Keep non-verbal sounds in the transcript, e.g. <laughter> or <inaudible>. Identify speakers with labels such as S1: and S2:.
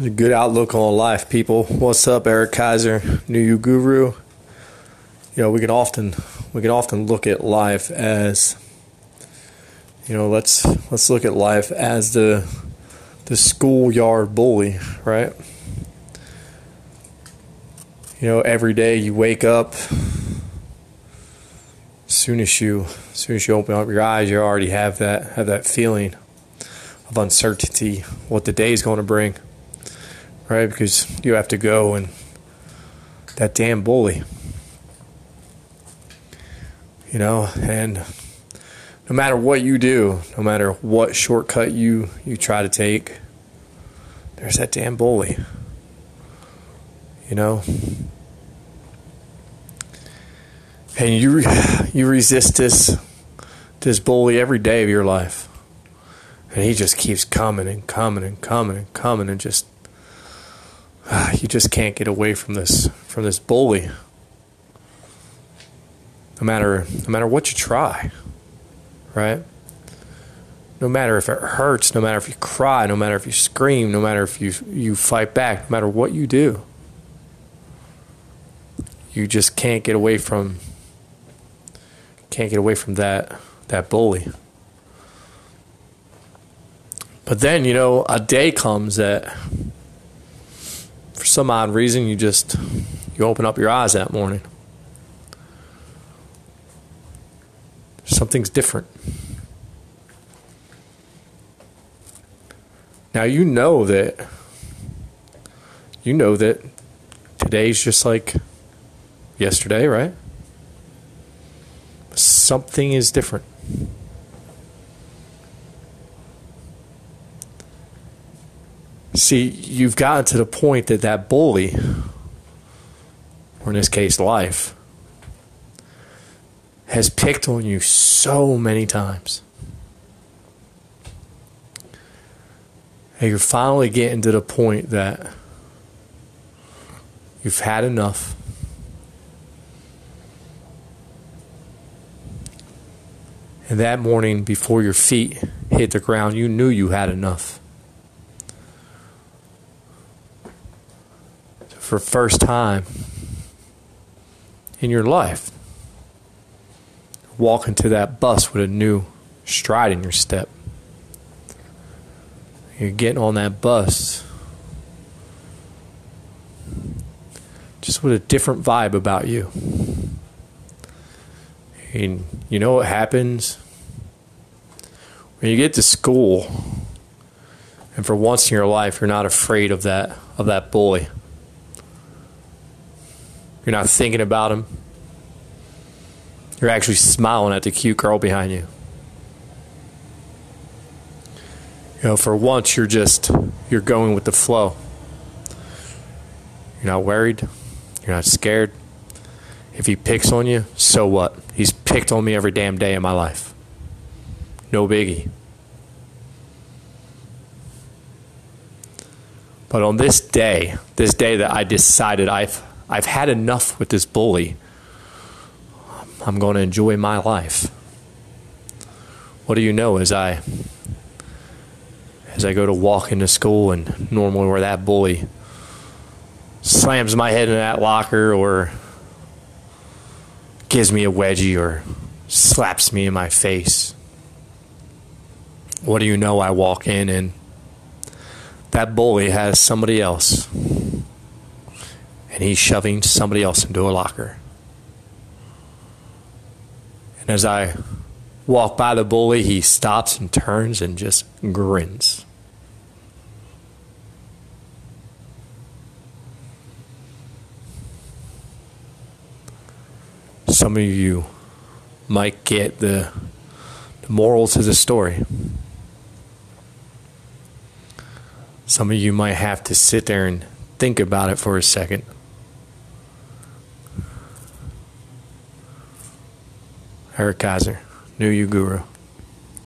S1: a good outlook on life, people. What's up, Eric Kaiser, New You Guru? You know, we can often we can often look at life as you know, let's let's look at life as the the schoolyard bully, right? You know, every day you wake up, as soon as you as soon as you open up your eyes, you already have that have that feeling of uncertainty, what the day is going to bring right? Because you have to go and that damn bully, you know, and no matter what you do, no matter what shortcut you you try to take, there's that damn bully, you know. And you <sighs> you resist this this bully every day of your life. And he just keeps coming and coming and coming and coming and just you just can't get away from this from this bully. No matter no matter what you try, right? No matter if it hurts, no matter if you cry, no matter if you scream, no matter if you you fight back, no matter what you do, you just can't get away from can't get away from that that bully. But then, you know, a day comes that for some odd reason, you just you open up your eyes that morning. Something's different. Now you know that you know that today's just like yesterday, right? Something is different. See, you've gotten to the point that that bully, or in this case, life, has picked on you so many times. And you're finally getting to the point that you've had enough. And that morning, before your feet hit the ground, you knew you had enough. For first time in your life. Walk into that bus with a new stride in your step. You're getting on that bus just with a different vibe about you. And you know what happens? When you get to school and for once in your life you're not afraid of that of that bully. You're not thinking about him. You're actually smiling at the cute girl behind you. You know, for once, you're just, you're going with the flow. You're not worried. You're not scared. If he picks on you, so what? He's picked on me every damn day of my life. No biggie. But on this day, this day that I decided I've I've had enough with this bully. I'm going to enjoy my life. What do you know as I as I go to walk into school and normally where that bully slams my head in that locker or gives me a wedgie or slaps me in my face. What do you know? I walk in and that bully has somebody else and he's shoving somebody else into a locker. And as I walk by the bully, he stops and turns and just grins. Some of you might get the, the moral to the story. Some of you might have to sit there and think about it for a second. Eric Kaiser, New You Guru.